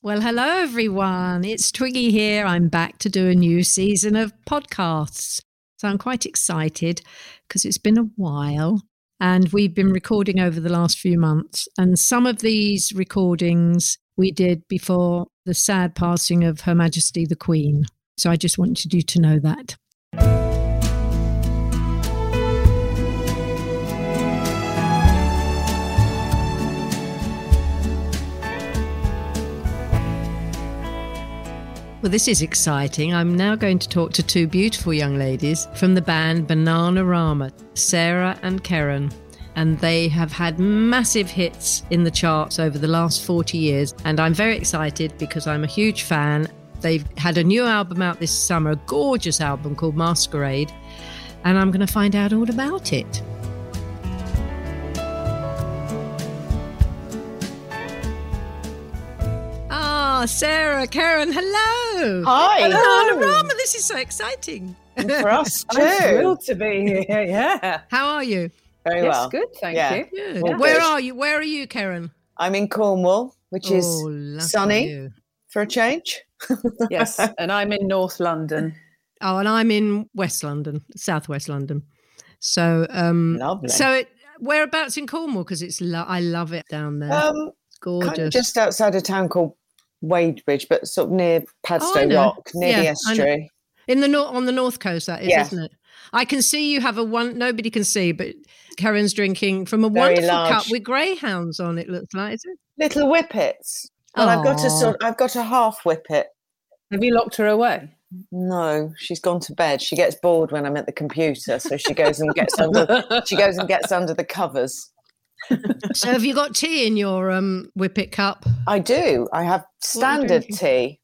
Well, hello, everyone. It's Twiggy here. I'm back to do a new season of podcasts. So I'm quite excited because it's been a while and we've been recording over the last few months. And some of these recordings we did before the sad passing of Her Majesty the Queen. So I just wanted you to know that. Well, this is exciting. I'm now going to talk to two beautiful young ladies from the band Bananarama, Sara and Keren. And they have had massive hits in the charts over the last 40 years. And I'm very excited because I'm a huge fan. They've had a new album out this summer, a gorgeous album called Masquerade. And I'm going to find out all about it. Ah, Sara, Keren, hello. Hi. Hello, Rama. This is so exciting. For us too. I'm thrilled to be here. Yeah. How are you? Very yes, well. good. Thank Yeah. you. Good. All Where good. are you? Where are you, Keren? I'm in Cornwall, which is Oh, lucky sunny. you. for a change. Yes, and I'm in North London. Oh, and I'm in West London, Southwest London. So, um, Lovely. so it, whereabouts in Cornwall? Because it's lo- I love it down there. um, it's gorgeous. kind of just outside a town called Wadebridge, but sort of near Padstow oh, know. Rock, near Yeah, the estuary. in the north on the north coast. That is, Yeah. isn't it? I can see you have a one. Nobody can see, but Keren's drinking from a Very wonderful cup with greyhounds on. It looks like. Is it? Little whippets. But I've got a Aw. sort I've got a half whippet. Have you locked her away? No, she's gone to bed. She gets bored when I'm at the computer, so she goes and gets under she goes and gets under the covers. So, have you got tea in your um, whippet cup? I do. I have standard tea,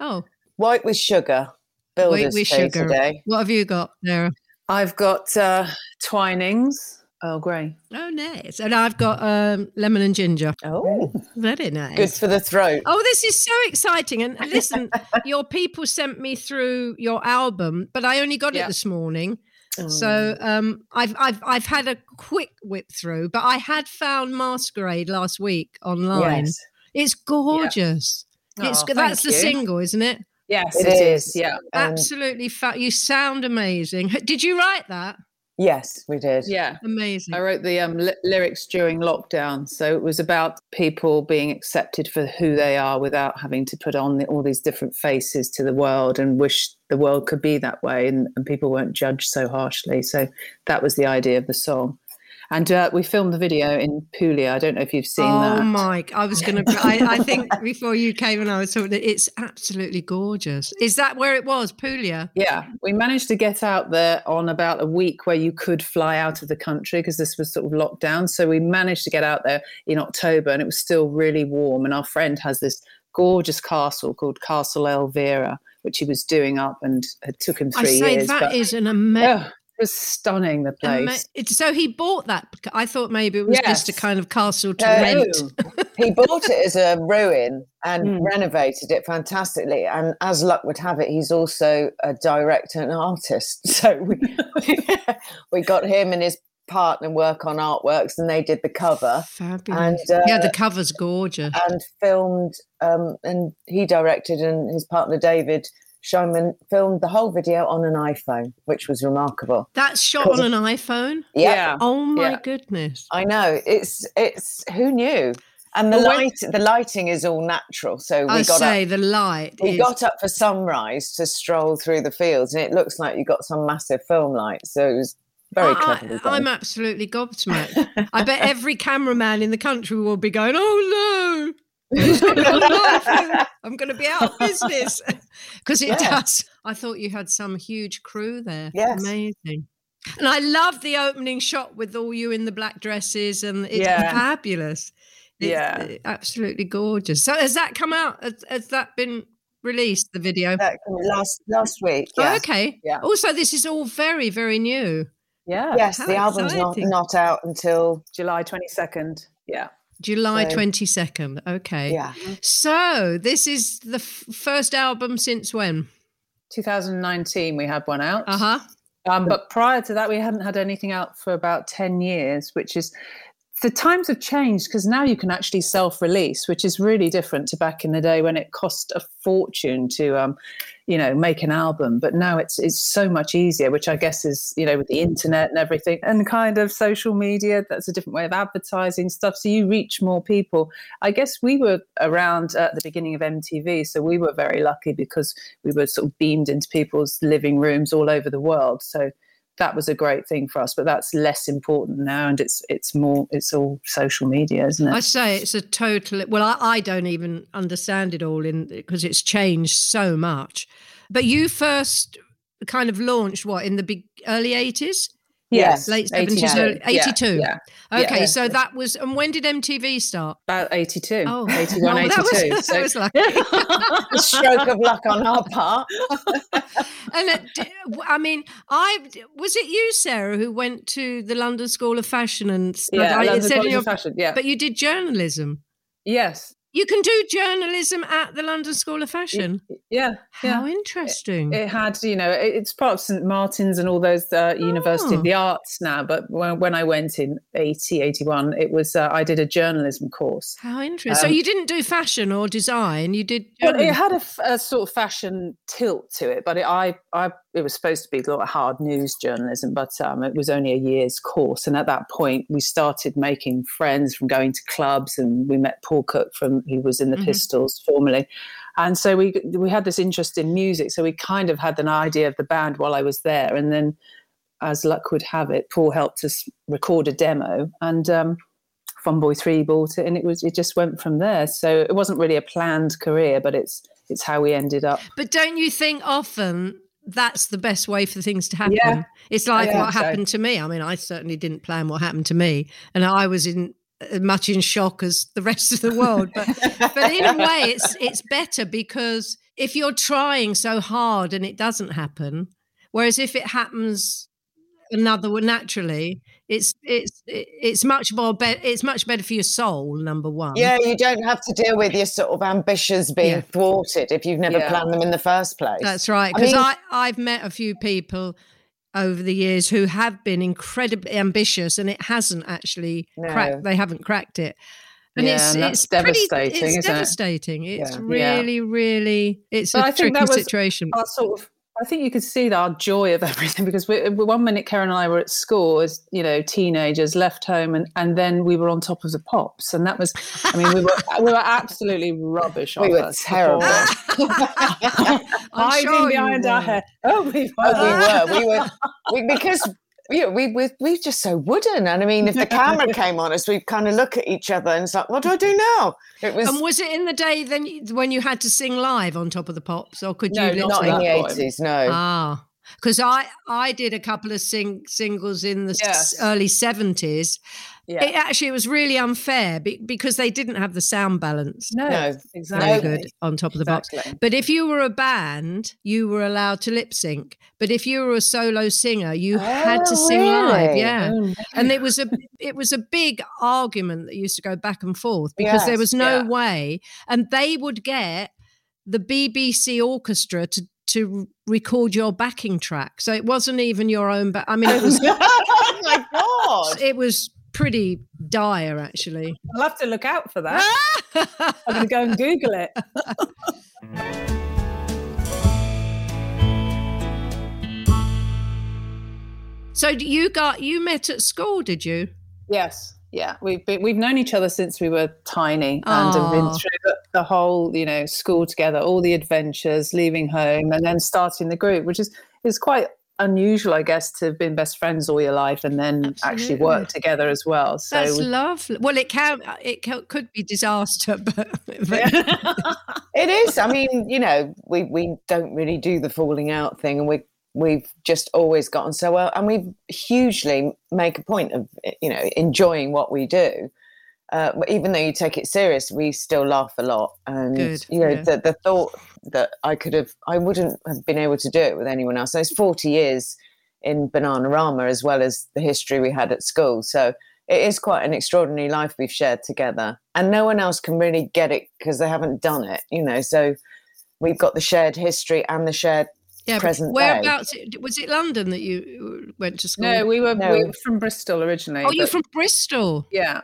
Oh, white with sugar. Builder's with tea sugar. today. What have you got there? I've got uh, Twinings, Earl Grey. Oh, nice. And I've got um, lemon and ginger. Oh, Very nice. good for the throat. Oh, this is so exciting. And listen, your people sent me through your album, but I only got it this morning. Oh. So um, I've, I've, I've had a quick whip through, but I had found Masquerade last week online. yes, It's gorgeous. It's Oh, g- that's the you. single, isn't it? Yes, It it is. is. Yeah, Absolutely. Fa- you sound amazing. Did you write that? Yes, we did. yeah. Amazing. I wrote the um, li- lyrics during lockdown, so it was about people being accepted for who they are without having to put on the, all these different faces to the world and wish the world could be that way, and, and people weren't judged so harshly. So that was the idea of the song. And uh, we filmed the video in Puglia. I don't know if you've seen oh that. Oh my! I was going to. I, I think before you came and I was talking, it's absolutely gorgeous. Is that where it was, Puglia? Yeah, we managed to get out there on about a week where you could fly out of the country because this was sort of locked down. So we managed to get out there in October and it was still really warm. And our friend has this gorgeous castle called Castle Elvira, which he was doing up and it took him I three say years. that but- is an amazing. Oh, was stunning, the place. so he bought that. I thought maybe it was just a kind of castle to rent. he bought it as a ruin and Mm. renovated it fantastically. And as luck would have it, he's also a director and artist. So we, we got him and his partner work on artworks, and they did the cover Fabulous. And, yeah, uh, the cover's gorgeous. and filmed. Um, and he directed, and his partner David Scheinman filmed the whole video on an iPhone, which was remarkable. That's shot on an iPhone. Yeah, Oh my Yeah. goodness! I know. It's it's who knew. And the But when- light, the lighting is all natural. So we I got up say the light. we is- got up for sunrise to stroll through the fields, and it looks like you got some massive film light. So it was very cleverly I, am absolutely gobsmacked. I bet every cameraman in the country will be going, "Oh no, It's not gonna live. I'm going to be out of business," because it Yeah. does. I thought you had some huge crew there. Yes. amazing. And I love the opening shot with all you in the black dresses, and it's Yeah. fabulous. It's Yeah. uh, absolutely gorgeous. So has that come out? Has, has that been released? The video. Last last week. Oh, okay. Yeah. Also, this is all very, very new. Yeah. Yes, How the album's not, not out until July 22nd. Yeah. July So- 22nd. Okay. yeah. So, this is the f- first album since when? 2019, we had one out. Uh huh. Um, but prior to that, we hadn't had anything out for about 10 years, which is the times have changed because now you can actually self-release, which is really different to back in the day when it cost a fortune to, um, you know, make an album. But now it's it's so much easier, which I guess is you know with the internet and everything, and kind of social media. That's a different way of advertising stuff, so you reach more people. I guess we were around at the beginning of MTV, so we were very lucky because we were sort of beamed into people's living rooms all over the world. So that was a great thing for us but that's less important now and it's it's more it's all social media isn't it? I say it's a total well i, I don't even understand it all in because it's changed so much. But you first kind of launched what in the big early 80s Yes, late seventies, eighty-two. Yeah, yeah. Okay, yeah. so that was, and when did MTV start? About 82. Oh, 81, oh, 82. That was, so. that was lucky. a stroke of luck on our part. and uh, it, I mean, I was it you, Sara, who went to the London School of Fashion and yeah, I, London your, of Fashion. Yeah, but you did journalism. Yes, you can do journalism at the London School of Fashion. Yeah. How yeah. interesting. It, it, had, you know, it, it's part of St. Martin's and all those uh, University Oh. of the Arts now. But when, when I went in 80, 81, it was, uh, I did a journalism course. How interesting. so Um, you didn't do fashion or design, you did Well, it journalism. had a, sort of fashion tilt to it, but it, I, I, it was supposed to be a lot of hard news journalism, but um, it was only a year's course. And at that point, we started making friends from going to clubs, and we met Paul Cook from who was in the Mhm. Pistols formerly, and so we we had this interest in music. So we kind of had an idea of the band while I was there, and then, as luck would have it, Paul helped us record a demo, and. Um, Fun Boy Three bought it, and it was it just went from there. So it wasn't really a planned career, but it's it's how we ended up. But don't you think often that's the best way for things to happen? Yeah. It's like Yeah, what so- happened to me. I mean, I certainly didn't plan what happened to me, and I was in as much in shock as the rest of the world. But but in a way, it's it's better because if you're trying so hard and it doesn't happen, whereas if it happens another naturally, it's it's it's much more be- it's much better for your soul. Number one, Yeah, you don't have to deal with your sort of ambitions being Yeah. thwarted if you've never Yeah. planned them in the first place. That's right. I Because mean- I, I've met a few people over the years who have been incredibly ambitious and it hasn't actually No. cracked. They haven't cracked it. And Yeah, it's and it's pretty- it's isn't it? devastating. It's really, really it's But a I think tricky that was- situation. Our sort of, I think you could see our joy of everything because we, one minute Keren and I were at school as you know teenagers, left home, and and then we were on top of the pops, and that was, I mean, we were we were absolutely rubbish. We were terrible. Hiding sure behind our hair. Oh, we were. Oh, we were. We were. We, because we, we, we, we're just so wooden. And I mean, if the camera came on us, we'd kind of look at each other and it's like, what do I do now? It was and was it in the day then when you had to sing live on top of the pops, or could No, you lip not not in the point. 80s, no. Ah, because I I did a couple of sing singles in the s- Yes. early seventies. Yeah. It actually was really unfair be, because they didn't have the sound balance no, No. very exactly. good on top of the pops. But if you were a band, you were allowed to lip sync. But if you were a solo singer, you had to Oh, sing live. Yeah. Oh, And it was a it was a big argument that used to go back and forth because there was no yeah. way, and they would get the BBC orchestra to to record your backing track. So it wasn't even your own. Ba- I mean, it oh was oh my God. it was pretty dire actually. I'll have to look out for that. I'm going to go and Google it. so you got you met at school, did you? Yes, yeah, we've been, we've known each other since we were tiny, and have been through the, the whole, you know, school together, all the adventures, leaving home, and then starting the group, which is is quite unusual, I guess, to have been best friends all your life and then actually work together as well. So That's lovely. Well, it can it ca- could be disaster, but, but It is. I mean, you know, we, we don't really do the falling out thing and we we've just always gotten so well and we hugely make a point of you know enjoying what we do uh, but even though you take it serious we still laugh a lot and Good, you know yeah. the, the thought that i could have i wouldn't have been able to do it with anyone else there's 40 years in bananarama as well as the history we had at school so it is quite an extraordinary life we've shared together and no one else can really get it because they haven't done it you know so we've got the shared history and the shared Yeah, but present day. whereabouts? Was it London that you uh, went to school? No, we were, No. we were from Bristol originally. oh, you're from Bristol. Yeah,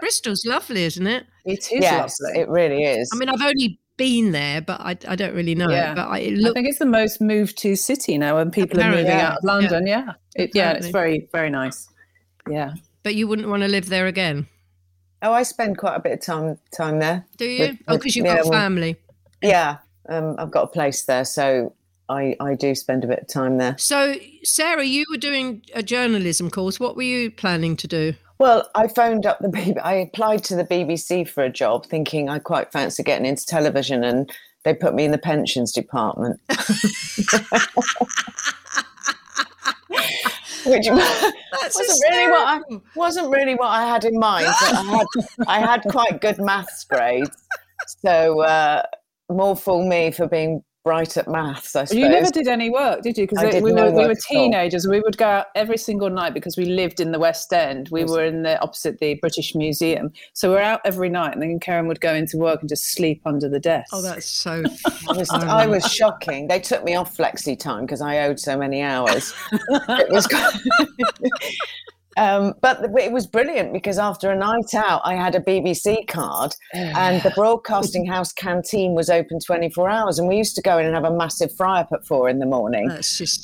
Bristol's lovely, isn't it? it is yes, lovely. it really is. I mean, I've only been there, but I, I don't really know. Yeah. But I, it I think it's the most moved to city now, and people Apparently, are moving yeah. out of London. Yeah, It, yeah, it's very very nice. Yeah, but you wouldn't want to live there again, oh, I spend quite a bit of time time there. do you? With- oh, because you've yeah, got well- family. Yeah, um, I've got a place there, so I I do spend a bit of time there. So, Sara, you were doing a journalism course. What were you planning to do? Well, I phoned up the BBC. I applied to the BBC for a job, thinking I quite fancy getting into television, and they put me in the pensions department. Which wasn't really what I wasn't really what I had in mind. But I had I had quite good maths grades, so uh, more fool me for being bright at maths. I suppose. you never did any work, did you? Because we no were we work were teenagers. We would go out every single night because we lived in the West End. We were in the opposite the British Museum, so we're out every night. And then Keren would go into work and just sleep under the desk. Oh, that's so. I was, I was shocking. They took me off flexi time because I owed so many hours. it was, um, but it was brilliant because after a night out, I had a BBC card, and the broadcasting house canteen was open twenty four hours, and we used to go in and have a massive fry up at four in the morning.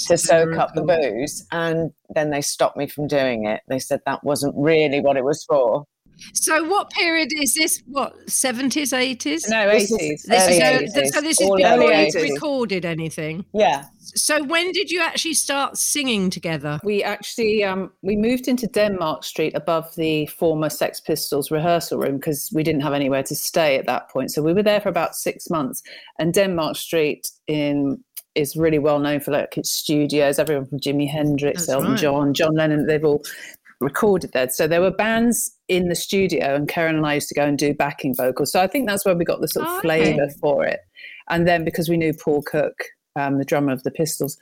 To soak up the booze, and then they stopped me from doing it. They said that wasn't really what it was for. So, what period is this? What seventies, eighties? no eighties. This is Early a, 80s, so. This is all before you recorded anything. Yeah, So, when did you actually start singing together? We actually um, we moved into Denmark Street above the former Sex Pistols rehearsal room because we didn't have anywhere to stay at that point. So we were there for about six months. And Denmark Street in is really well known for like its studios. Everyone from Jimi Hendrix, That's Elton right. John, John Lennon, they've all recorded there. So there were bands in the studio, and Keren and I used to go and do backing vocals. So I think that's where we got the sort of Oh, okay. flavour for it. And then because we knew Paul Cook, um, the drummer of the Pistols,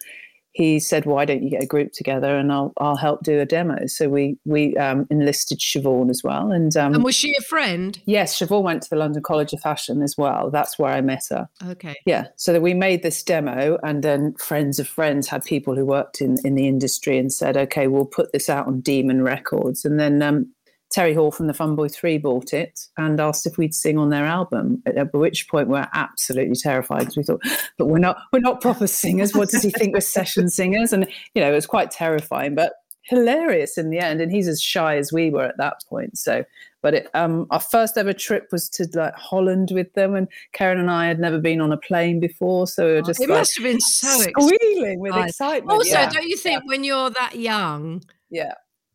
he said, "Why don't you get a group together and I'll I'll help do a demo." So we we um, enlisted Siobhan as well, and, um, And was she a friend? yes, Siobhan went to the London College of Fashion as well. That's where I met her. Okay. Yeah, so that we made this demo, and then friends of friends had people who worked in in the industry and said, "Okay, we'll put this out on Demon Records," and then. Um, Terry Hall from the Fun Boy Three bought it and asked if we'd sing on their album. At which point we we're absolutely terrified because we thought, but we're not we're not proper singers. What does he think we're session singers? And you know, it was quite terrifying, but hilarious in the end. And he's as shy as we were at that point. So, but it, um, our first ever trip was to like Holland with them, and Keren and I had never been on a plane before, so we were just it like must have been so exciting. squealing with excitement. Also, yeah. don't you think when you're that young, yeah.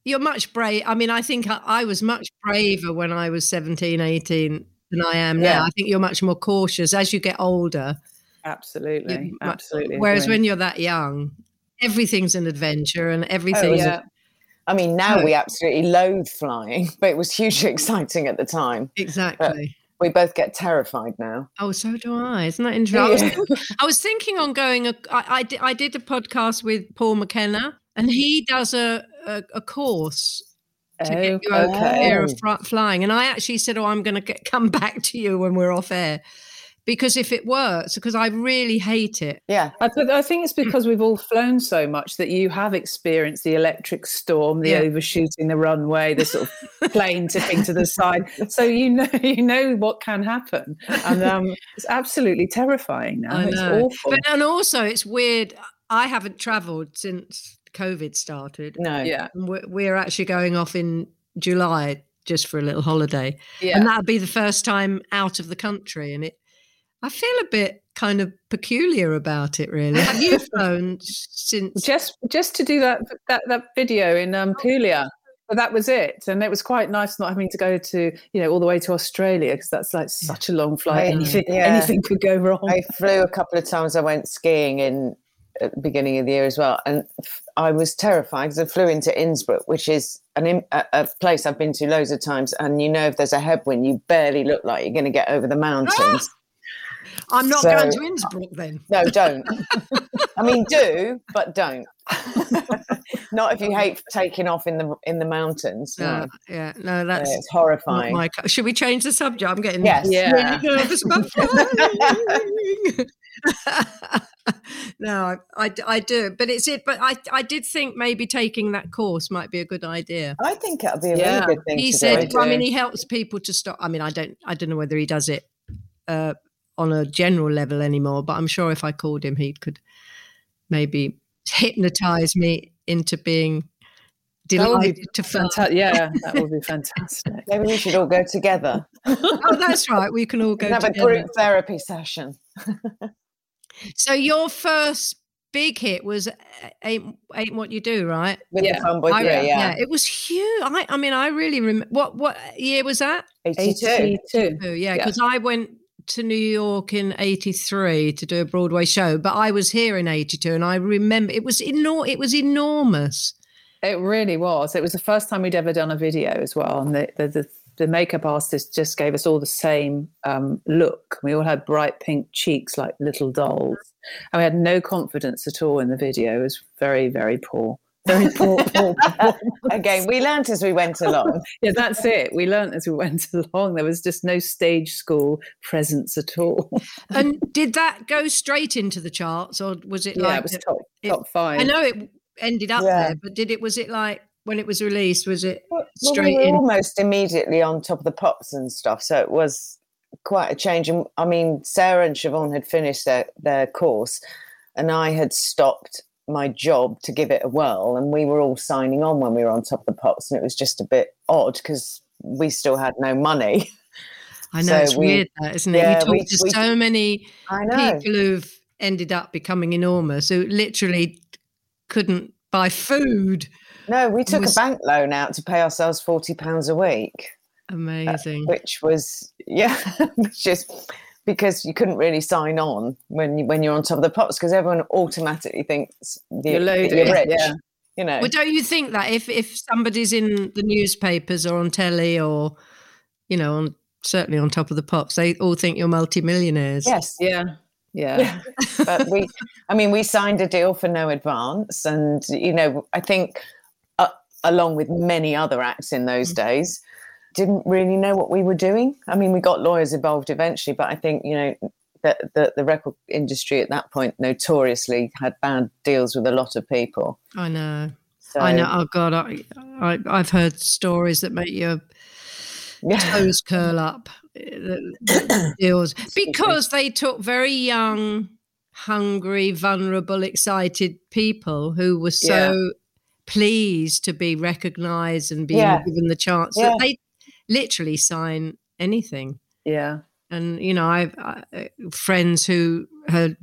You're much brave? I mean, I think I, I was much braver when I was 17, 18 than I am Yeah. now. I think you're much more cautious as you get older. Absolutely, You're absolutely. Whereas agree. when you're that young, everything's an adventure and oh, everything. Oh, yeah, I mean, now Oh. we absolutely loathe flying, but it was hugely exciting at the time. exactly. We both get terrified now. Oh, so do I. Isn't that interesting? I was, Yeah. I was thinking on going. A, I, I, I did a podcast with Paul McKenna, and he does a, a, a course to get you over the okay. fear of fr- flying. And I actually said, "Oh, I'm going to come back to you when we're off air." Because if it works, because I really hate it. Yeah. I, th- I think it's because we've all flown so much that you have experienced the electric storm, the Yeah. overshooting the runway, the sort of plane tipping to the side. So you know you know what can happen, and um, it's absolutely terrifying now. I It's awful. But and also, it's weird. I haven't travelled since COVID started. No. yeah, We're, we're actually going off in July just for a little holiday. yeah. and that'll be the first time out of the country and it i feel a bit kind of peculiar about it really have you flown since just just to do that that that video in um, Puglia. But that was it, and it was quite nice not having to go to you know all the way to Australia because that's like such a long flight. I- anything yeah. anything could go wrong. I flew a couple of times. I went skiing in at the beginning of the year as well, and I was terrified because I flew into Innsbruck, which is an a, a place I've been to loads of times. And you know, if there's a headwind, you barely look like you're going to get over the mountains. i'm not So- going to innsbruck then No, don't. I mean, do, but don't. Not if you hate taking off in the in the mountains. No. Uh, yeah no Yeah, that's it's horrifying. my should we change the subject i'm getting Yes. Yeah. really nervous about flying no, I, I, I do, but it's it. But I, I did think maybe taking that course might be a good idea. I think it'll be a Yeah. really good thing He to said, do. well, I mean, he helps people to stop. I mean, I don't, I don't know whether he does it uh, on a general level anymore, but I'm sure if I called him, he could maybe hypnotize me into being That would be delighted to fly. Fanta- yeah, that would be fantastic. Maybe we should all go together. Oh, that's right. We can all go and have a group therapy session. So your first big hit was uh, "Ain't, Ain't What You Do," right? With Yeah. the Fun Boy I, Three, yeah. it was huge. I, I mean, I really remember. What what year was that? 82. 82. Oh, yeah, Yeah. because I went to New York in '83 to do a Broadway show, but I was here in '82, and I remember it was enor- It was enormous. It really was. It was the first time we'd ever done a video as well. And the, the, the, the makeup artist just gave us all the same um, look. We all had bright pink cheeks like little dolls. And we had no confidence at all in the video. It was very, very poor. Very poor, poor, poor. Again, we learnt as we went along. Yeah, that's it. We learnt as we went along. There was just no stage school presence at all. And did that go straight into the charts, or was it Yeah, like? it was top, it- top five. I know it ended up Yeah. there, but did it? Was it like when it was released? Was it Well, straight we were in? almost immediately on top of the pops and stuff, so it was quite a change. And I mean, Sara and Siobhan had finished their, their course, and I had stopped my job to give it a whirl, and we were all signing on when we were on top of the pops, and it was just a bit odd because we still had no money. I know So it's we- weird, that isn't it? yeah, you talk we- to we- so many people who've ended up becoming enormous who literally couldn't buy food. No, we took was- a bank loan out to pay ourselves forty pounds a week. Amazing. which was yeah, which is because you couldn't really sign on when you when you're on top of the pops because everyone automatically thinks you, You're loaded. you're rich. Yeah. You know, well, don't you think that if if somebody's in the newspapers or on telly or you know on certainly on top of the pops, they all think you're multimillionaires. yes, Yeah. Yeah. but we, I mean, we signed a deal for no advance, and you know, I think uh, along with many other acts in those mm. days, didn't really know what we were doing. I mean, we got lawyers involved eventually, but I think you know. that the, the record industry at that point notoriously had bad deals with a lot of people. I know. So, I know. Oh God, I, I I've heard stories that make your Yeah. toes curl up. deals because they took very young, hungry, vulnerable, excited people who were so pleased to be recognised and be Yeah. given the chance Yeah. that they literally sign anything. Yeah. And you know, I've I, uh, friends who had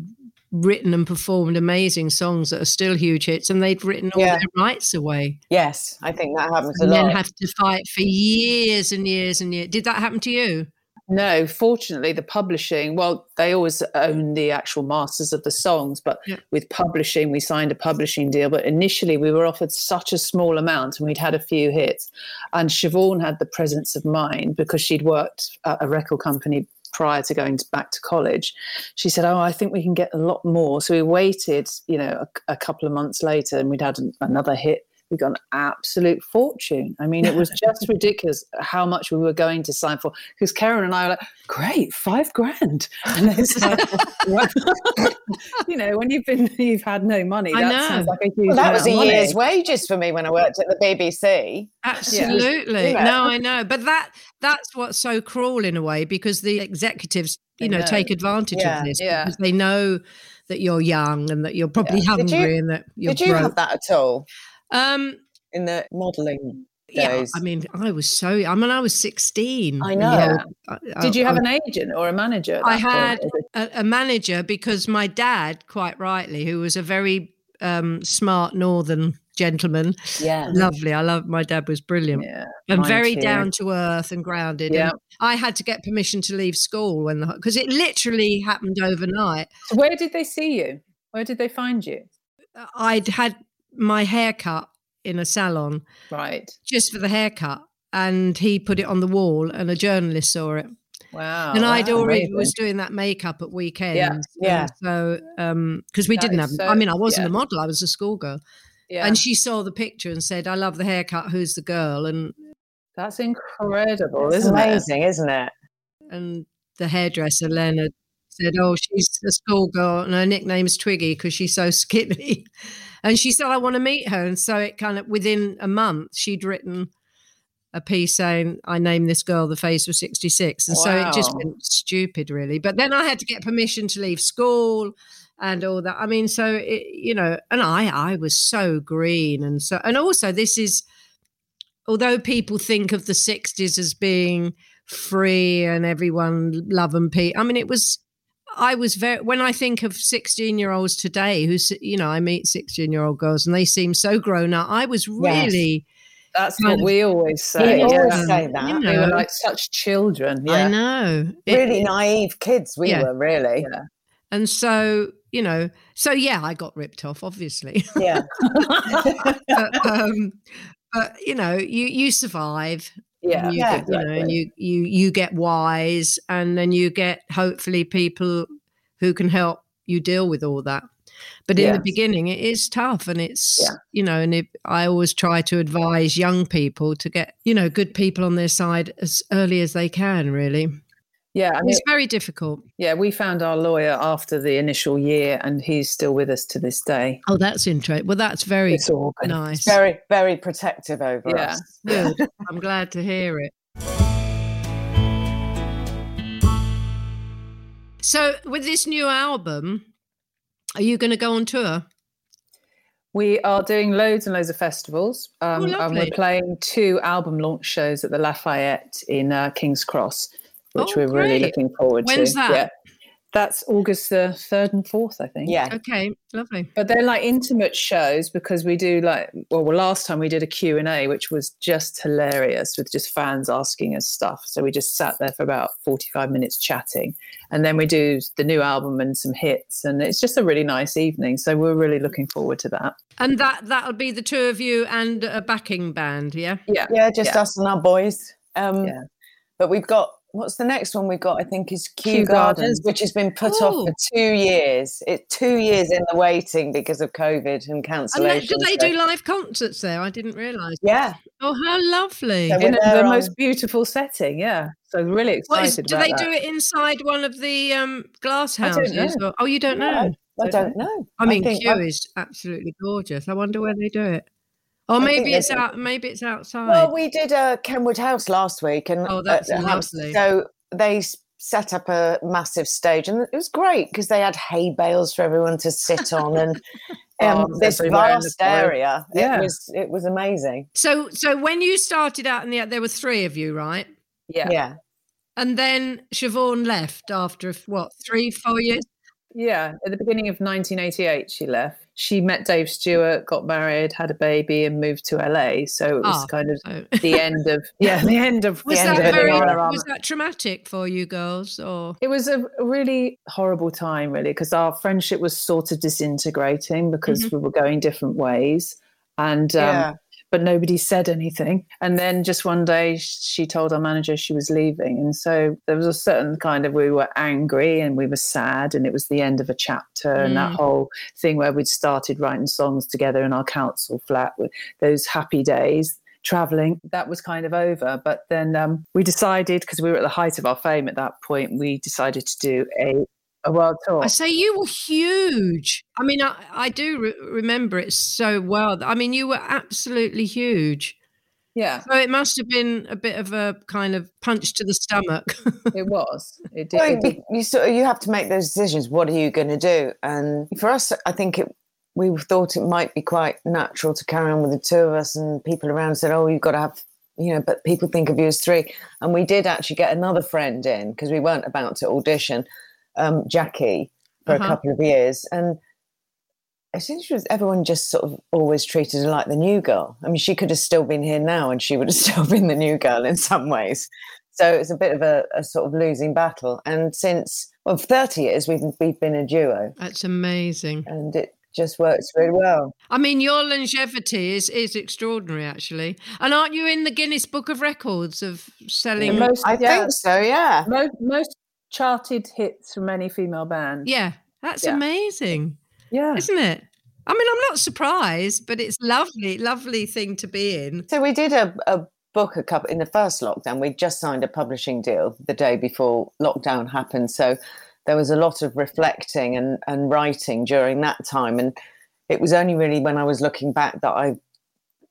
written and performed amazing songs that are still huge hits, and they'd written all Yeah. their rights away, Yes, I think that happens a and then lot. have to fight for years and years and years. Did that happen to you? No, fortunately, the publishing, well, they always own the actual masters of the songs, but Yeah. with publishing, we signed a publishing deal. But initially, we were offered such a small amount and we'd had a few hits. And Siobhan had the presence of mind because she'd worked at a record company prior to going to, back to college. She said, Oh, I think we can get a lot more. So we waited, you know, a, a couple of months later and we'd had an- another hit. We got an absolute fortune. I mean, it was just ridiculous how much we were going to sign for. Because Keren and I were like, great, five grand. And it's like, wow. you know, when you've been, you've had no money, I that know. sounds like a huge Well, that was a money. year's wages for me when I worked at the BBC. Absolutely. You know. No, I know. But that that's what's so cruel in a way because the executives, you know, know. take advantage Yeah, of this yeah. because they know that you're young and that you're probably Did you- hungry and that you're Did you broke. have that at all Um in the modelling yeah, days? I mean, I was so. I mean, I was sixteen. I know. I- Did you I- have an agent or a manager? I had a, a manager because my dad, quite rightly, who was a very um, smart northern gentleman, yeah. lovely. I love my dad was brilliant Yeah. and very too. down to earth and grounded. Yeah. And I had to get permission to leave school when the because it literally happened overnight. So where did they see you? Where did they find you? I'd had my haircut in a salon Right. just for the haircut, and he put it on the wall, and a journalist saw it. Wow. and I'd wow, already amazing. was doing that makeup at weekends. yeah. and So, um, because we That didn't have, so- I mean, I wasn't yeah. a model, I was a schoolgirl. Yeah. And she saw the picture and said, I love the haircut. Who's the girl? And, That's incredible, It's isn't it? amazing, isn't it? and the hairdresser, Leonard, said, "Oh, she's a schoolgirl, and her nickname is Twiggy because she's so skinny." And she said, "I want to meet her." And so it kind of within a month, she'd written a piece saying, "I named this girl the face of '66," and wow. so it just went stupid, really. But then I had to get permission to leave school and all that. I mean, so it, you know, and I I was so green, and so and also this is although people think of the 60s as being free and everyone love and peace. I mean, it was. I was very when I think of 16 year olds today, who's you know, I meet 16 year old girls and they seem so grown up. I was really. Yes. That's what we always say. We always yeah. say that. You know, we were like such children. Yeah. I know. Really it, naive kids we yeah. were, really. Yeah. And so, you know, so yeah, I got ripped off, obviously. Yeah. but, um, but you know, you you survive yeah, you, yeah, get, you know, and you you you get wise, and then you get hopefully people who can help you deal with all that. But in yes. the beginning, it is tough, and it's yeah. you know, and it, I always try to advise young people to get you know good people on their side as early as they can, really. Yeah, I mean, it's very difficult. Yeah, we found our lawyer after the initial year, and he's still with us to this day. Oh, that's interesting. Well, that's very it's nice. It's very, very protective over yeah. us. Good. I'm glad to hear it. So, with this new album, are you going to go on tour? We are doing loads and loads of festivals. Um, oh, and we're playing two album launch shows at the Lafayette in uh, King's Cross which oh, we're great. really looking forward When's to. That? Yeah. That's August the third and fourth, I think. Yeah. Okay, lovely. But they're like intimate shows because we do like well, well last time we did a Q and A, which was just hilarious with just fans asking us stuff. So we just sat there for about forty five minutes chatting, and then we do the new album and some hits, and it's just a really nice evening. So we're really looking forward to that. And that that'll be the two of you and a backing band, yeah. Yeah. Yeah, just yeah. us and our boys. Um, yeah. But we've got what's the next one we got? I think is Kew, Kew Gardens, Gardens, which has been put Ooh. off for two years. It's two years in the waiting because of COVID and cancellation. Do they do live concerts there? I didn't realise. Yeah. Oh, how lovely! So in the on... most beautiful setting. Yeah. So really excited. Is, do they that. do it inside one of the um, glass houses? Or, oh, you don't know. I don't know. I mean, Kew is absolutely gorgeous. I wonder where they do it. Or maybe it's out. Maybe it's outside. Well, we did a uh, Kenwood House last week, and oh, that's uh, lovely. So they set up a massive stage, and it was great because they had hay bales for everyone to sit on, and um, oh, this vast area. Yeah. It was it was amazing. So, so when you started out in the, there were three of you, right? Yeah, yeah. And then Siobhan left after what three, four years? Yeah, at the beginning of 1988, she left she met Dave Stewart, got married, had a baby, and moved to LA. So it was oh, kind of so. the end of yeah, the end of was that very was that traumatic for you girls or it was a really horrible time really because our friendship was sort of disintegrating because mm-hmm. we were going different ways and um, yeah but nobody said anything. And then just one day she told our manager she was leaving. And so there was a certain kind of, we were angry and we were sad and it was the end of a chapter mm. and that mm. whole thing where we'd started writing songs together in our council flat with those happy days traveling that was kind of over but then um, we decided because we were at the height of our fame at that point we decided to do a a world tour. I say you were huge. I mean, I, I do re- remember it so well. I mean, you were absolutely huge. Yeah. So it must have been a bit of a kind of punch to the stomach. it was. It did. Well, it did. You sort of, you have to make those decisions. What are you going to do? And for us, I think it. We thought it might be quite natural to carry on with the two of us, and people around said, "Oh, you've got to have." You know, but people think of you as three. And we did actually get another friend in because we weren't about to audition um, Jacquie for uh-huh. a couple of years, and essentially everyone just sort of always treated her like the new girl. I mean, she could have still been here now, and she would have still been the new girl in some ways. So it's a bit of a, a sort of losing battle. And since well, 30 years we've we've been a duo. That's amazing, and it just works really well. I mean, your longevity is is extraordinary, actually. And aren't you in the Guinness Book of Records of selling? Most, I yeah. think so. Yeah, most, most charted hits from any female band. Yeah, that's yeah. amazing. Yeah. Isn't it? I mean, I'm not surprised, but it's lovely, lovely thing to be in. So we did a, a book a couple in the first lockdown. We just signed a publishing deal the day before lockdown happened. So there was a lot of reflecting and, and writing during that time. And it was only really when I was looking back that I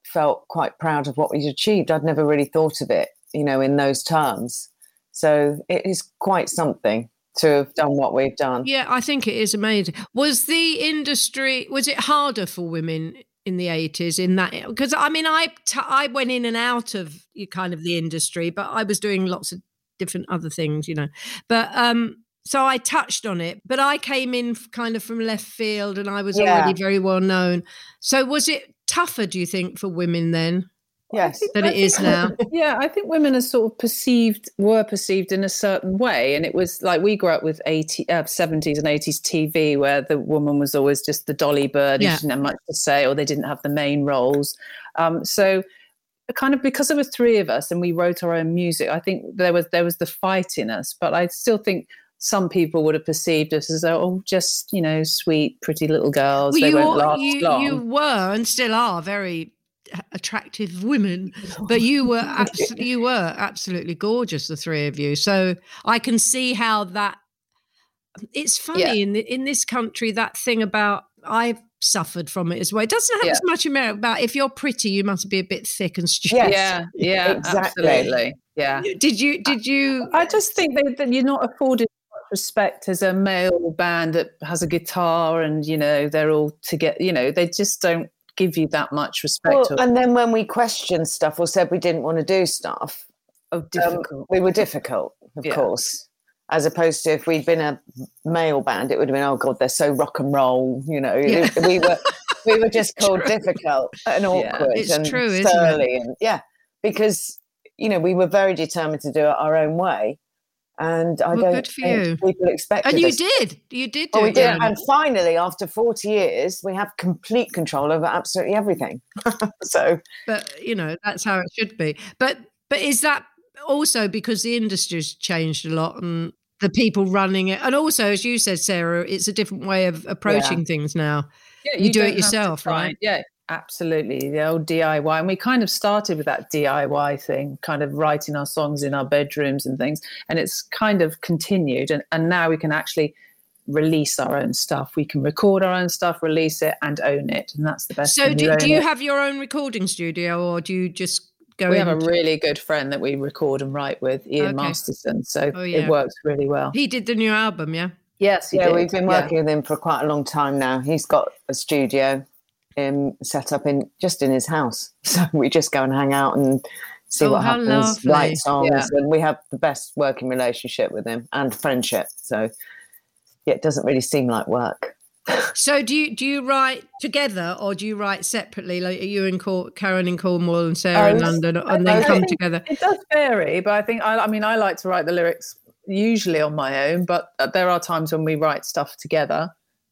felt quite proud of what we'd achieved. I'd never really thought of it, you know, in those terms. So it is quite something to have done what we've done. Yeah, I think it is amazing. Was the industry was it harder for women in the 80s in that because I mean I t- I went in and out of kind of the industry but I was doing lots of different other things, you know. But um so I touched on it, but I came in kind of from left field and I was yeah. already very well known. So was it tougher, do you think, for women then? Yes, than it is now. Yeah, I think women are sort of perceived, were perceived in a certain way, and it was like we grew up with 80, uh, 70s and 80s TV, where the woman was always just the dolly bird, yeah. she didn't have much to say, or they didn't have the main roles. Um, so, kind of because there were three of us and we wrote our own music, I think there was there was the fight in us, but I still think some people would have perceived us as oh just you know sweet pretty little girls well, they won't last you, long you were and still are very attractive women but you were absolutely you were absolutely gorgeous the three of you so i can see how that it's funny yeah. in the, in this country that thing about i've suffered from it as well it doesn't have yeah. as much about if you're pretty you must be a bit thick and stupid yes. yeah yeah exactly. absolutely yeah did you did you i just think that, that you're not afforded respect as a male band that has a guitar and you know they're all together you know they just don't give you that much respect well, and then when we questioned stuff or said we didn't want to do stuff oh difficult um, we were difficult of yeah. course as opposed to if we'd been a male band it would have been oh god they're so rock and roll you know yeah. we were we were just called difficult and awkward yeah, and true, surly and yeah because you know we were very determined to do it our own way and I well, don't think you. people expect. And you us. did, you did. oh, we did. Yeah. And finally, after forty years, we have complete control over absolutely everything. so, but you know, that's how it should be. But but is that also because the industry's changed a lot and the people running it, and also, as you said, Sara, it's a different way of approaching yeah. things now. Yeah, you, you do it yourself, right? Yeah, Absolutely, the old DIY. And we kind of started with that DIY thing, kind of writing our songs in our bedrooms and things. And it's kind of continued. And, and now we can actually release our own stuff. We can record our own stuff, release it, and own it. And that's the best. So, do, do you it. have your own recording studio or do you just go? We have a really good friend that we record and write with, Ian okay. Masterson. So oh, yeah. it works really well. He did the new album, yeah? Yes, yeah, did. we've been working yeah. with him for quite a long time now. He's got a studio um, set up in just in his house. So we just go and hang out and see oh, what happens, lovely. write songs, yeah. and we have the best working relationship with him and friendship. So yeah, it doesn't really seem like work. so do you do you write together or do you write separately? Like you and Cor- Keren in Cornwall and Sara in London, and then come together? It does vary, but I think I, I mean I like to write the lyrics usually on my own, but uh, there are times when we write stuff together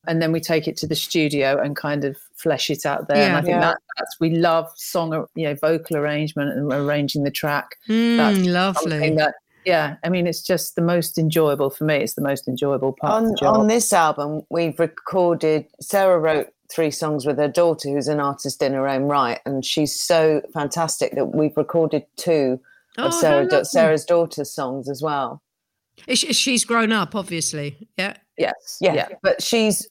and then we take it to the studio and kind of flesh it out there. Yeah, and I think yeah. that, that's we love song, you know, vocal arrangement and arranging the track. Mm, that's lovely. That, yeah, I mean, it's just the most enjoyable for me. It's the most enjoyable part. On, on this album, we've recorded. Sara wrote three songs with her daughter, who's an artist in her own right, and she's so fantastic that we've recorded two oh, of Sara, Sara's daughter's songs as well. She's grown up, obviously. Yeah. Yes. Yeah. yeah. But she's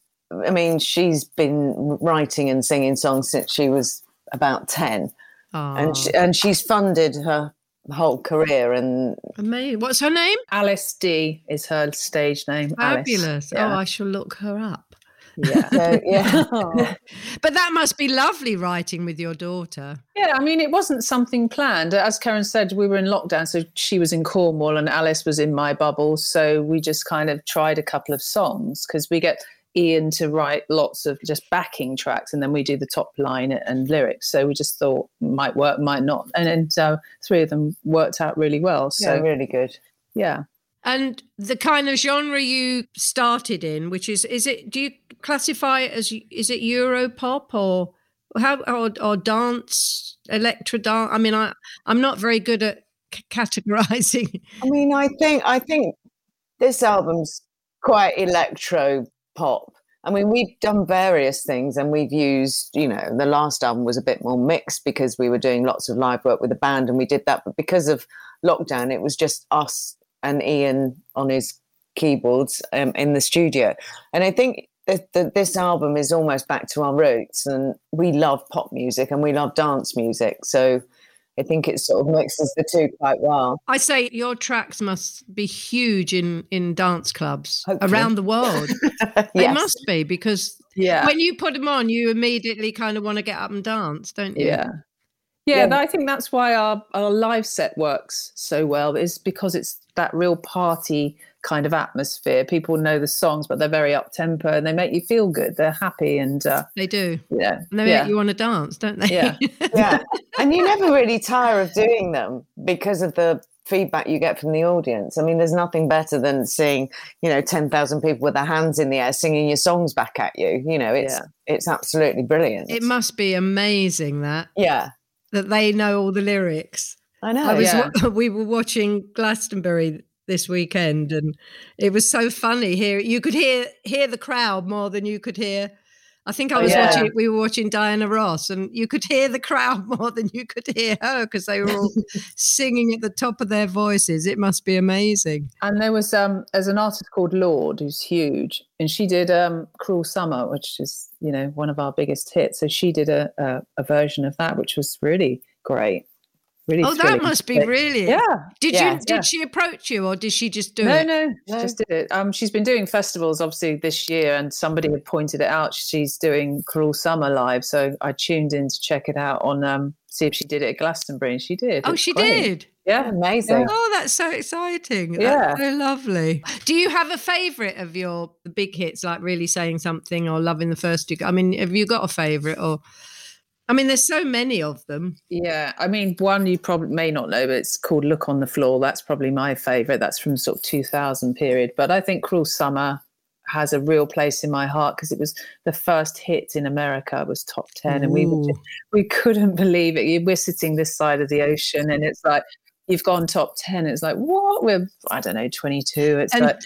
I mean, she's been writing and singing songs since she was about 10. And, she, and she's funded her whole career. And Amazing. What's her name? Alice D is her stage name. Fabulous. Oh, yeah. Oh, I shall look her up. Yeah. so, yeah. but that must be lovely writing with your daughter. Yeah, I mean, it wasn't something planned. As Keren said, we were in lockdown, so she was in Cornwall and Alice was in my bubble. So we just kind of tried a couple of songs because we get Ian to write lots of just backing tracks, and then we do the top line and lyrics. So we just thought might work, might not, and, and uh, three of them worked out really well. So yeah, really good. Yeah. And the kind of genre you started in, which is, is it? Do you classify it as is it Euro pop or how or, or dance, electro dance? I mean, I I'm not very good at c- categorizing. I mean, I think I think this album's quite electro pop. I mean, we've done various things and we've used, you know, the last album was a bit more mixed because we were doing lots of live work with the band and we did that. But because of lockdown, it was just us and Ian on his keyboards um, in the studio. And I think that, that this album is almost back to our roots, and we love pop music and we love dance music. So I think it sort of mixes the two quite well. I say your tracks must be huge in in dance clubs Hopefully. around the world. They must be because Yeah. when you put them on, you immediately kind of want to get up and dance, don't you? Yeah. Yeah, Yeah. I think that's why our, our live set works so well, is because it's that real party kind of atmosphere. People know the songs, but they're very up tempo and they make you feel good. They're happy and uh, They do. yeah. And they yeah. make you want to dance, don't they? Yeah. yeah. And you never really tire of doing them because of the feedback you get from the audience. I mean, there's nothing better than seeing, you know, 10,000 people with their hands in the air singing your songs back at you. You know, it's Yeah. it's absolutely brilliant. it must be amazing that yeah. that they know all the lyrics. I know. I was yeah. we were watching Glastonbury this weekend and it was so funny here you could hear hear the crowd more than you could hear I think I Oh, was yeah. watching we were watching Diana Ross and you could hear the crowd more than you could hear her because they were all singing at the top of their voices it must be amazing And there was um there's an artist called Lorde who's huge, and she did um Cruel Summer, which is you know one of our biggest hits. So she did a a, a version of that, which was really great. Really. oh that must be really Yeah. did Yeah, you did yeah. she approach you or did she just do no, it no, she No. just did it. Um, she's been doing festivals obviously this year, and somebody had pointed it out. She's doing Cruel Summer live, so I tuned in to check it out on um, see if she did it at Glastonbury, and she did. oh It's she great. did Yeah, Amazing. Oh, that's so exciting. Yeah. That's so lovely. Do you have a favourite of your big hits, like really saying something or loving the first you I mean, have you got a favourite or I mean, there's so many of them. yeah. I mean, one you probably may not know, but it's called Look on the Floor. That's probably my favourite. That's from sort of 2000 period. But I think Cruel Summer has a real place in my heart because it was the first hit in America. It was top 10, and we were just we couldn't believe it. We're sitting this side of the ocean, and it's like you've gone top ten. It's like what? We're I don't know, twenty two. It's And like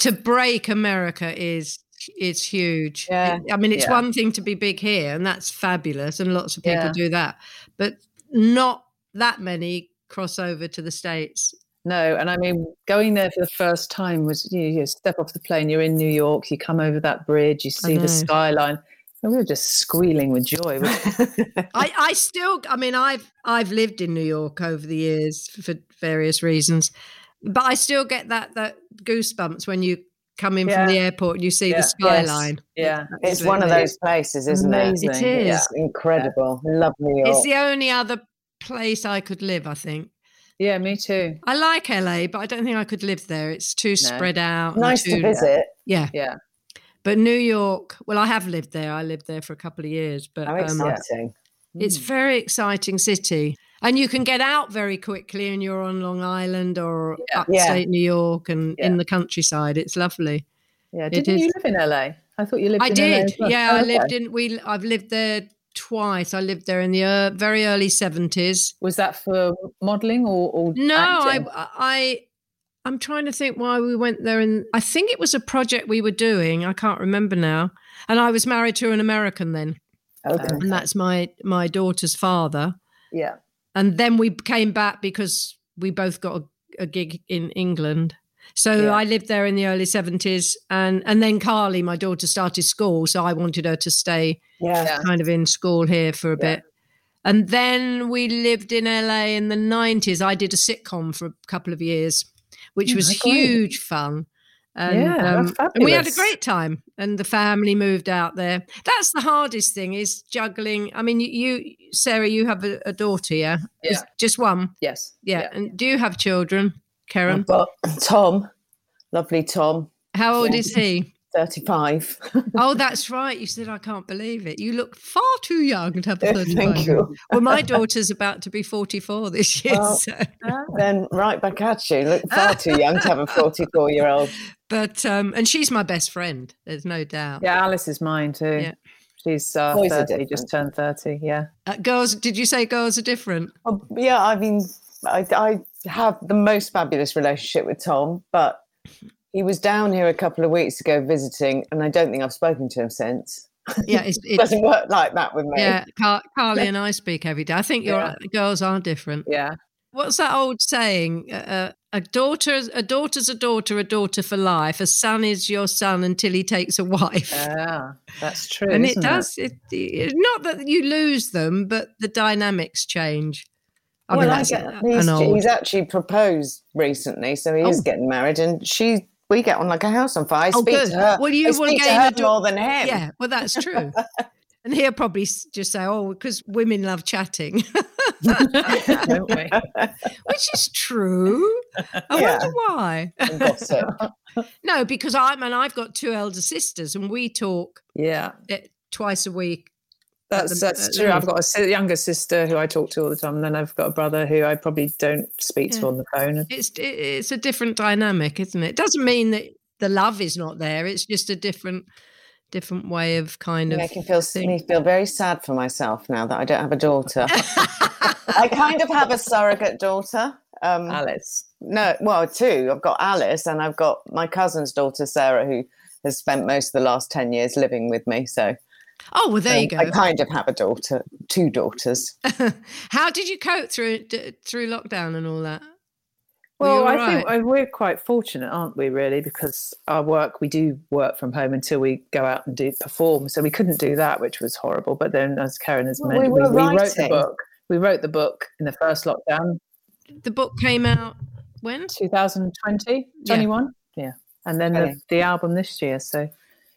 to break America is is huge. Yeah. I mean, it's Yeah. one thing to be big here, and that's fabulous, and lots of people Yeah. do that, but not that many cross over to the states. no. And I mean, going there for the first time was you, you step off the plane. You're in New York. You come over that bridge. You see the skyline. And we were just squealing with joy. I, I still I mean I've I've lived in New York over the years for various reasons. But I still get that that goosebumps when you come in from the airport and you see Yeah. the skyline. yeah, it's one of those places, isn't it? It is. Yeah. It's incredible. Love New York. It's the only other place I could live, I think. Yeah, me too. I like LA, but I don't think I could live there. It's too spread out. and nice to too- visit. Yeah. Yeah. But New York, well, I have lived there. I lived there for a couple of years, but How um, exciting. It's Mm. very exciting city. And you can get out very quickly and you're on Long Island or Yeah. upstate New York and in the countryside. It's lovely. Yeah. Didn't you live in LA? I thought you lived I in LA. did. well. Yeah, Oh, I okay. lived in we I've lived there twice. I lived there in the uh, very early 70s. Was that for modelling or, or No, I acting? I I'm trying to think why we went there and I think it was a project we were doing. I can't remember now. And I was married to an American then. Okay. And that's my my daughter's father. yeah. And then we came back because we both got a, a gig in England. So Yeah. I lived there in the early seventies, and and then Carly, my daughter, started school, so I wanted her to stay Yeah. Yeah. kind of in school here for a Yeah. bit. And then we lived in LA in the nineties. I did a sitcom for a couple of years, which Oh, was my God. huge fun. And, Yeah, um, and we had a great time, and the family moved out there. That's the hardest thing is juggling. I mean, you, Sara, you have a, a daughter, yeah? Yeah. Is- just one, Yes. yeah. And do you have children, Keren? I've got Tom, lovely Tom, How old is he? 35. Oh, that's right. You said I can't believe it. You look far too young to have a Thank you. Well, my daughter's about to be 44 this year. Well, so. Then right back at you. Look far too young to have a 44 year old. But, um, and she's my best friend. There's no doubt. Yeah, Alice is mine too. Yeah. She's uh, 30, just turned 30. Yeah. Uh, girls, did you say girls are different? Oh, yeah, I mean, I, I have the most fabulous relationship with Tom, but he was down here a couple of weeks ago visiting, and I don't think I've spoken to him since. Yeah, it's, It doesn't work like that with me. yeah. Car- Carly and I speak every day. I think your Yeah. girls are different. Yeah. What's that old saying? Uh, uh, a daughter a daughter's a daughter a daughter for life a son is your son until he takes a wife Yeah, that's true. and it does it, it- not that you lose them but the dynamics change I mean, well, I get, he's, he's actually proposed recently, so he is Oh. getting married, and she we get on like a house on fire. I Oh, speak good. to her. Well, you I will speak to gain her a do- more than him. yeah well that's true and he'll probably just say oh because women love chatting? Don't we? which is true i Yeah. wonder why no because i'm and i've got two elder sisters and we talk Yeah, twice a week that's that's true. I've got a younger sister who I talk to all the time, and then I've got a brother who I probably don't speak Yeah. to on the phone. it's it's a different dynamic isn't it it doesn't mean that the love is not there it's just a different different way of kind of make me feel thing. me feel very sad for myself now that I don't have a daughter. I kind of have a surrogate daughter. Um, Alice. no, well, two. I've got Alice, and I've got my cousin's daughter Sarah, who has spent most of the last ten years living with me. So oh well there you um, go I kind of have a daughter, two daughters. how did you cope through d- through lockdown and all that Well, you I all think right? uh, we're quite fortunate, aren't we? Really, because our work, we do work from home until we go out and do perform. So we couldn't do that, which was horrible. But then, as Keren has Well, mentioned, were we, we wrote the book. We wrote the book in the first lockdown, the book came out when 2020, 21. Yeah, and then the, the album this year. So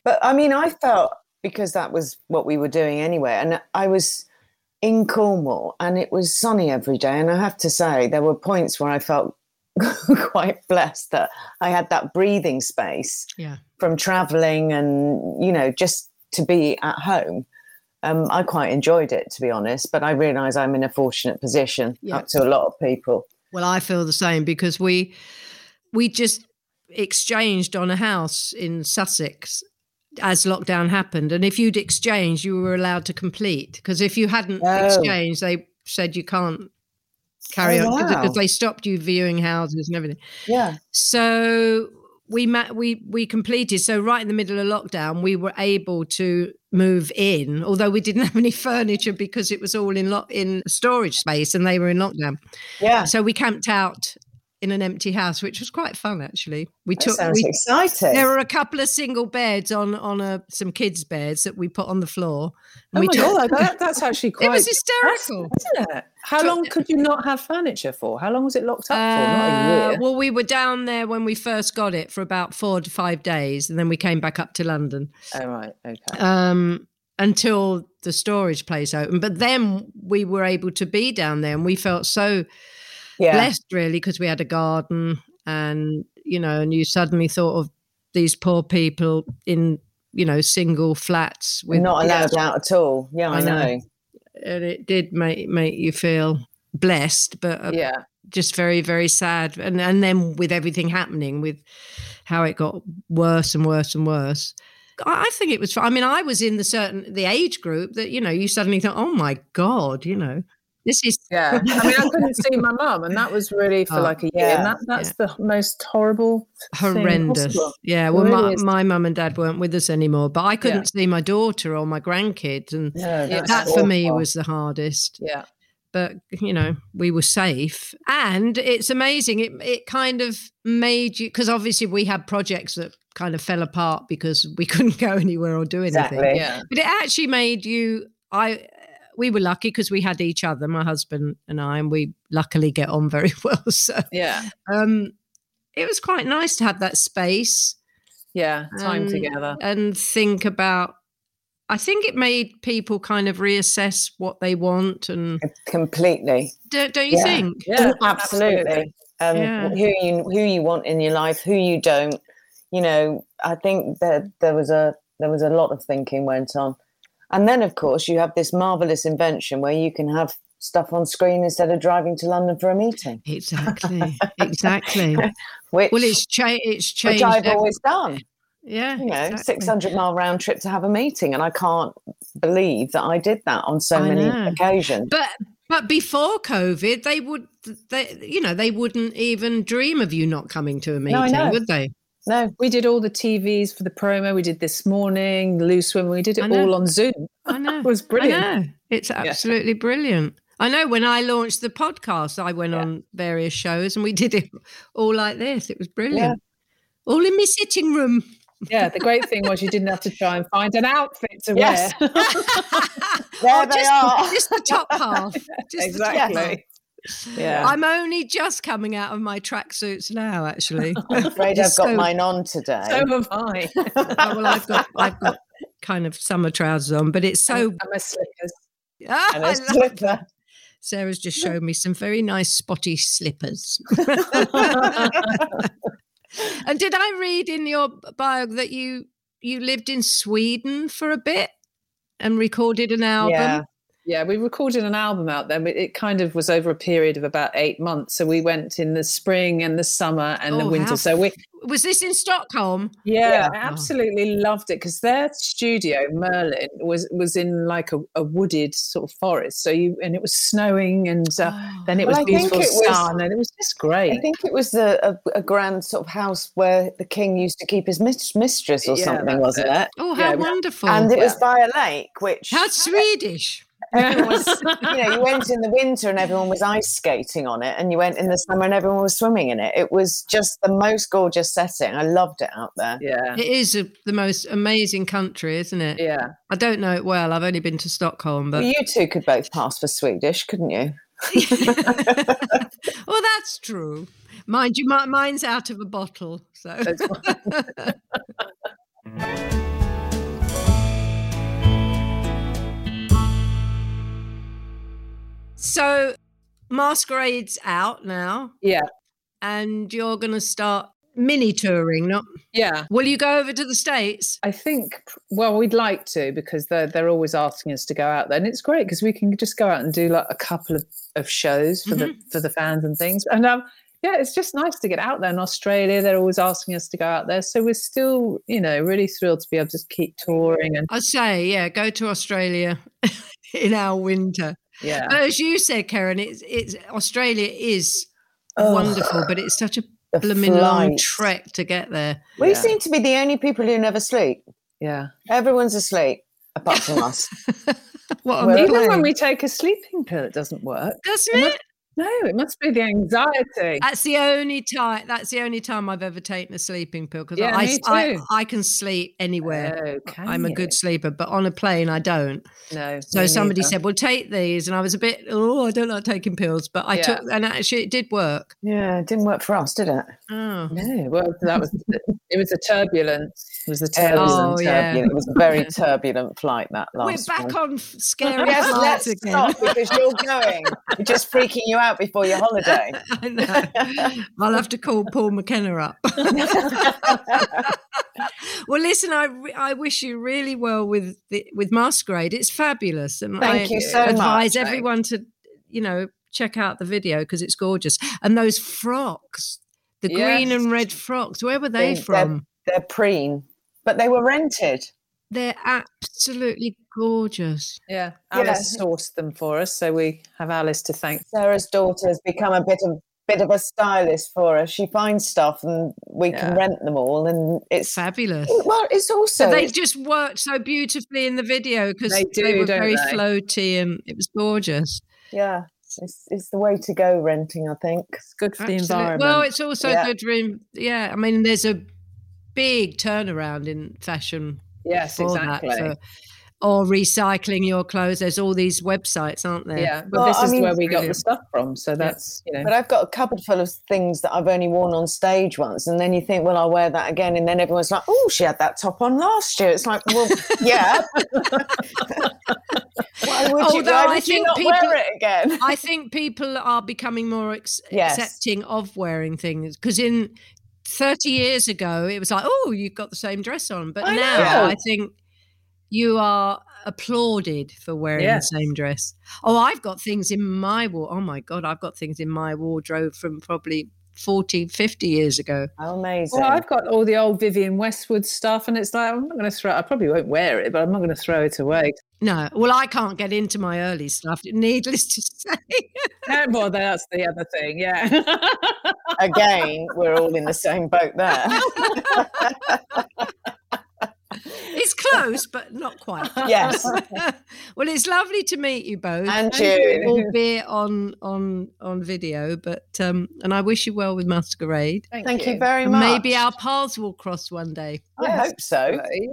But I mean, I felt because that was what we were doing anyway, and I was in Cornwall, and it was sunny every day. And I have to say, there were points where I felt quite blessed that I had that breathing space yeah from traveling, and you know, just to be at home. Um, I quite enjoyed it, to be honest. But I realise I'm in a fortunate position Yeah. up to a lot of people. Well, I feel the same because we we just exchanged on a house in Sussex as lockdown happened, and if you'd exchanged, you were allowed to complete. Because if you hadn't Oh. exchanged, they said you can't carry Oh, on because wow. they stopped you viewing houses and everything. Yeah, So we ma- we we completed. So right in the middle of lockdown, we were able to move in, although we didn't have any furniture because it was all in lock in storage space, and they were in lockdown. yeah. So we camped out in an empty house, which was quite fun actually. We That took sounds we, exciting. there were a couple of single beds on on a some kids' beds that we put on the floor. oh we my took- god, that, that's actually quite. it was hysterical. Isn't it? How long could you not have furniture for? How long was it locked up for? Uh, year. well, we were down there when we first got it for about four to five days, and then we came back up to London. oh right, okay. um, until the storage place opened. But then we were able to be down there, and we felt so yeah. blessed, really, because we had a garden, and you know, and you suddenly thought of these poor people in you know single flats with not allowed out at all. Yeah, I, I know. know. and it did make make you feel blessed, but uh, yeah. just very very sad. And and then with everything happening, with how it got worse and worse and worse. I I think it was. I mean, I was in the certain the age group that you know you suddenly thought, oh my god, you know, this is Yeah, I mean, I couldn't see my mum, and that was really for Oh, like a year. yeah, and that, that's the most horrible, horrendous. possible. Yeah, well, really my, is. my mum and dad weren't with us anymore, but I couldn't see my daughter or my grandkids, and No, that's that for me was the hardest. Yeah, But you know, we were safe, and it's amazing. It it kind of made you because obviously we had projects that kind of fell apart because we couldn't go anywhere or do anything. Exactly. yeah, But it actually made you. I we were lucky because we had each other, my husband and I, and we luckily get on very well. So yeah, um, it was quite nice to have that space yeah. Time and- together. and think about. I think it made people kind of reassess what they want, and completely. don't, don't you Yeah. think? Yeah, absolutely. Um, Yeah. Who you who you want in your life, who you don't. You know, I think that there was a there was a lot of thinking went on, and then of course you have this marvelous invention where you can have stuff on screen instead of driving to London for a meeting, Exactly, exactly. which Well, it's cha- it's which changed. I've ev- always done. yeah, You know, exactly. six hundred mile round trip to have a meeting, and I can't believe that I did that on so I many know. occasions. But but before COVID, they would they you know they wouldn't even dream of you not coming to a meeting, know. would they? No, We did all the TVs for the promo. We did this morning, Loose Women. We did it all on Zoom. I know. It was brilliant. I know. It's absolutely brilliant. I know when I launched the podcast, I went Yeah. on various shows and we did it all like this. It was brilliant. Yeah. All in my sitting room. Yeah, the great thing was you didn't have to try and find an outfit to Yes. wear. There oh, they just, are. just the top half. Just the top exactly. half. Yeah. I'm only just coming out of my tracksuits now, actually. I'm afraid I've got so- mine on today. so have I. Oh, well, I've got I've got kind of summer trousers on, but it's so. and my slippers. Ah, and I a love- slipper. Sara's just showed me some very nice spotty slippers. and did I read in your bio that you you lived in Sweden for a bit and recorded an album? Yeah. Yeah, we recorded an album out there, but it kind of was over a period of about eight months. So we went in the spring and the summer and the Oh, winter. how So we, Was this in Stockholm? yeah, Yeah. I absolutely loved it because their studio, Merlin, was was in like a, a wooded sort of forest. So you and it was snowing, and uh, then it was I think beautiful it was- and it was just great. I think it was a, a, a grand sort of house where the king used to keep his mis- mistress or Yeah, something, wasn't it. it? Oh, how we- wonderful! And it was Yeah. by a lake, which how Swedish. Everyone was, you know, you went in the winter and everyone was ice skating on it, and you went in the summer and everyone was swimming in it. It was just the most gorgeous setting. I loved it out there. yeah, It is a, the most amazing country, isn't it? yeah. I don't know it well. I've only been to Stockholm, but Well, you two could both pass for Swedish, couldn't you? well, that's true. Mind you, mine's out of a bottle. So So, Masquerade's out now, yeah, and you're going to start mini touring. Not yeah. will you go over to the states? I think, well, we'd like to because they're they're always asking us to go out there, and it's great because we can just go out and do like a couple of, of shows for the for the fans and things. And um, yeah, it's just nice to get out there in Australia. They're always asking us to go out there, so we're still, you know, really thrilled to be able to keep touring and I'd say, yeah, go to Australia in our winter. Yeah, But as you said, Keren, it's it's Australia is Oh, wonderful, but it's such a the blooming long trek to get there. We Yeah. seem to be the only people who never sleep. yeah. Everyone's asleep apart from us. What a Well, Even when we take a sleeping pill, it doesn't work. doesn't it it? must- No, it must be the anxiety. That's the only time. That's the only time I've ever taken a sleeping pill because Yeah, I, I. I can sleep anywhere. Oh, can I'm a good sleeper, but on a plane I don't. No. So somebody neither. said, "Well, take these," and I was a bit, "Oh, I don't like taking pills," but I Yeah. took, and actually it did work. yeah, it didn't work for us, did it? Oh, No, well, that was it. Was a turbulence? It was the It was, turbulence? Oh, yeah. turbulent. it was a very turbulent flight that last. we're back one. on f- scary Yes, let's again. stop because you're going. We're just freaking you out before your holiday. I know. I'll have to call Paul McKenna up. well, listen, I I wish you really well with the, with Masquerade. It's fabulous, and Thank I you so advise much. everyone to, you know, check out the video because it's gorgeous. And those frocks, the green and red frocks, where were they They're- from? They're preen, but they were rented. They're absolutely gorgeous. Yeah, Yeah. Alice sourced them for us, so we have Alice to thank. Sara's daughter has become a bit of bit of a stylist for us. She finds stuff and we can rent them all, and it's Fabulous. well, it's also So they just worked so beautifully in the video because They they, were very they? floaty and it was gorgeous. yeah, it's, it's the way to go renting. I think. It's good for the environment. Well, it's also Yeah. good room. Yeah, I mean, there's a big turnaround in fashion yes, for exactly. that. For, or recycling your clothes. There's all these websites, aren't there? yeah, but Well, this I is mean- where we got the stuff from, so that's you know. But I've got a cupboard full of things that I've only worn on stage once, and then you think, well, I'll wear that again, and then everyone's like, oh, she had that top on last year. It's like, well, yeah. why would you? Although Why I would you think not people- wear it again? I think people are becoming more ex- Yes. accepting of wearing things because in 30 years ago, it was like, oh, you've got the same dress on. But I now know. I think you are applauded for wearing Yes. the same dress. Oh, I've got things in my ward. Oh my God, I've got things in my wardrobe from probably 40, 50 years ago. Amazing! Well, I've got all the old Vivienne Westwood stuff, and it's like I'm not going to throw. I probably won't wear it, but I'm not going to throw it away. No, well, I can't get into my early stuff, needless to say. No, well, that's the other thing. Yeah. Again, we're all in the same boat there. it's close, but not quite. Yes. well, it's lovely to meet you both, And you. albeit on on on video. But um, and I wish you well with Masquerade. Thank you very And much. maybe our paths will cross one day. I hope so. Absolutely.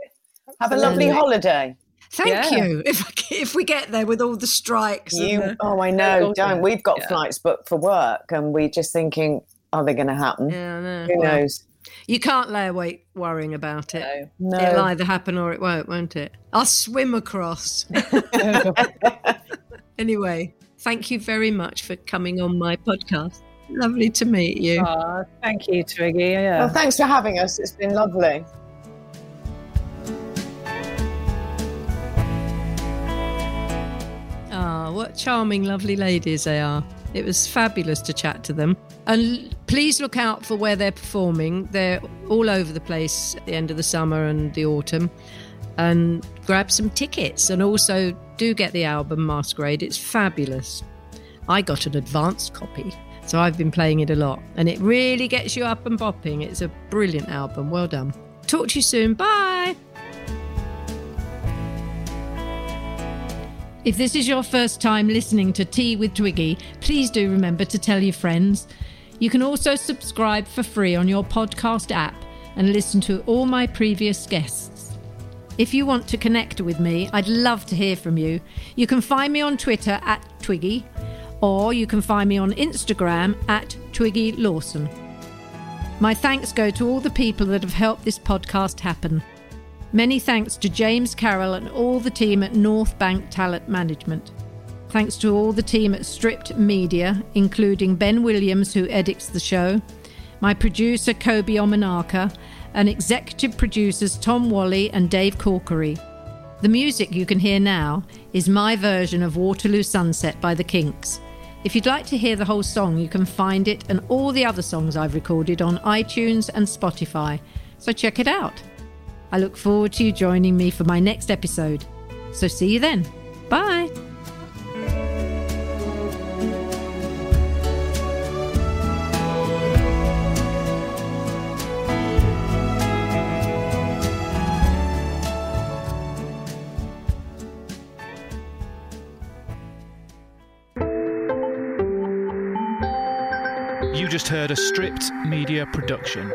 Have a lovely Absolutely. holiday. Thank Yeah. you. If if we get there with all the strikes, and You, the- oh, I know. Don't. We've got Yeah. flights booked for work, and we're just thinking, are they going to happen? yeah, I. Who knows? You can't lay awake worrying about it. No. It'll either happen or it won't, won't it? I'll swim across. anyway, thank you very much for coming on my podcast. Lovely to meet you. Aw, thank you, Twiggy. Well, thanks for having us. It's been lovely. Ah, what charming, lovely ladies they are. It was fabulous to chat to them. And please look out for where they're performing. They're all over the place at the end of the summer and the autumn. And grab some tickets. And also do get the album Masquerade. It's fabulous. I got an advanced copy, so I've been playing it a lot. And it really gets you up and bopping. It's a brilliant album. Well done. Talk to you soon. Bye. If this is your first time listening to Tea with Twiggy, please do remember to tell your friends. You can also subscribe for free on your podcast app and listen to all my previous guests. If you want to connect with me, I'd love to hear from you. You can find me on Twitter at Twiggy, or you can find me on Instagram at Twiggy Lawson. My thanks go to all the people that have helped this podcast happen. Many thanks to James Carroll and all the team at Northbank Talent Management. Thanks to all the team at Stripped Media, including Ben Williams, who edits the show, my producer Kobi Omenaka, and executive producers Tom Whalley and Dave Corkery. The music you can hear now is my version of Waterloo Sunset by the Kinks. If you'd like to hear the whole song, you can find it and all the other songs I've recorded on iTunes and Spotify, so check it out. I look forward to you joining me for my next episode. So see you then. Bye. You just heard a stripped media production.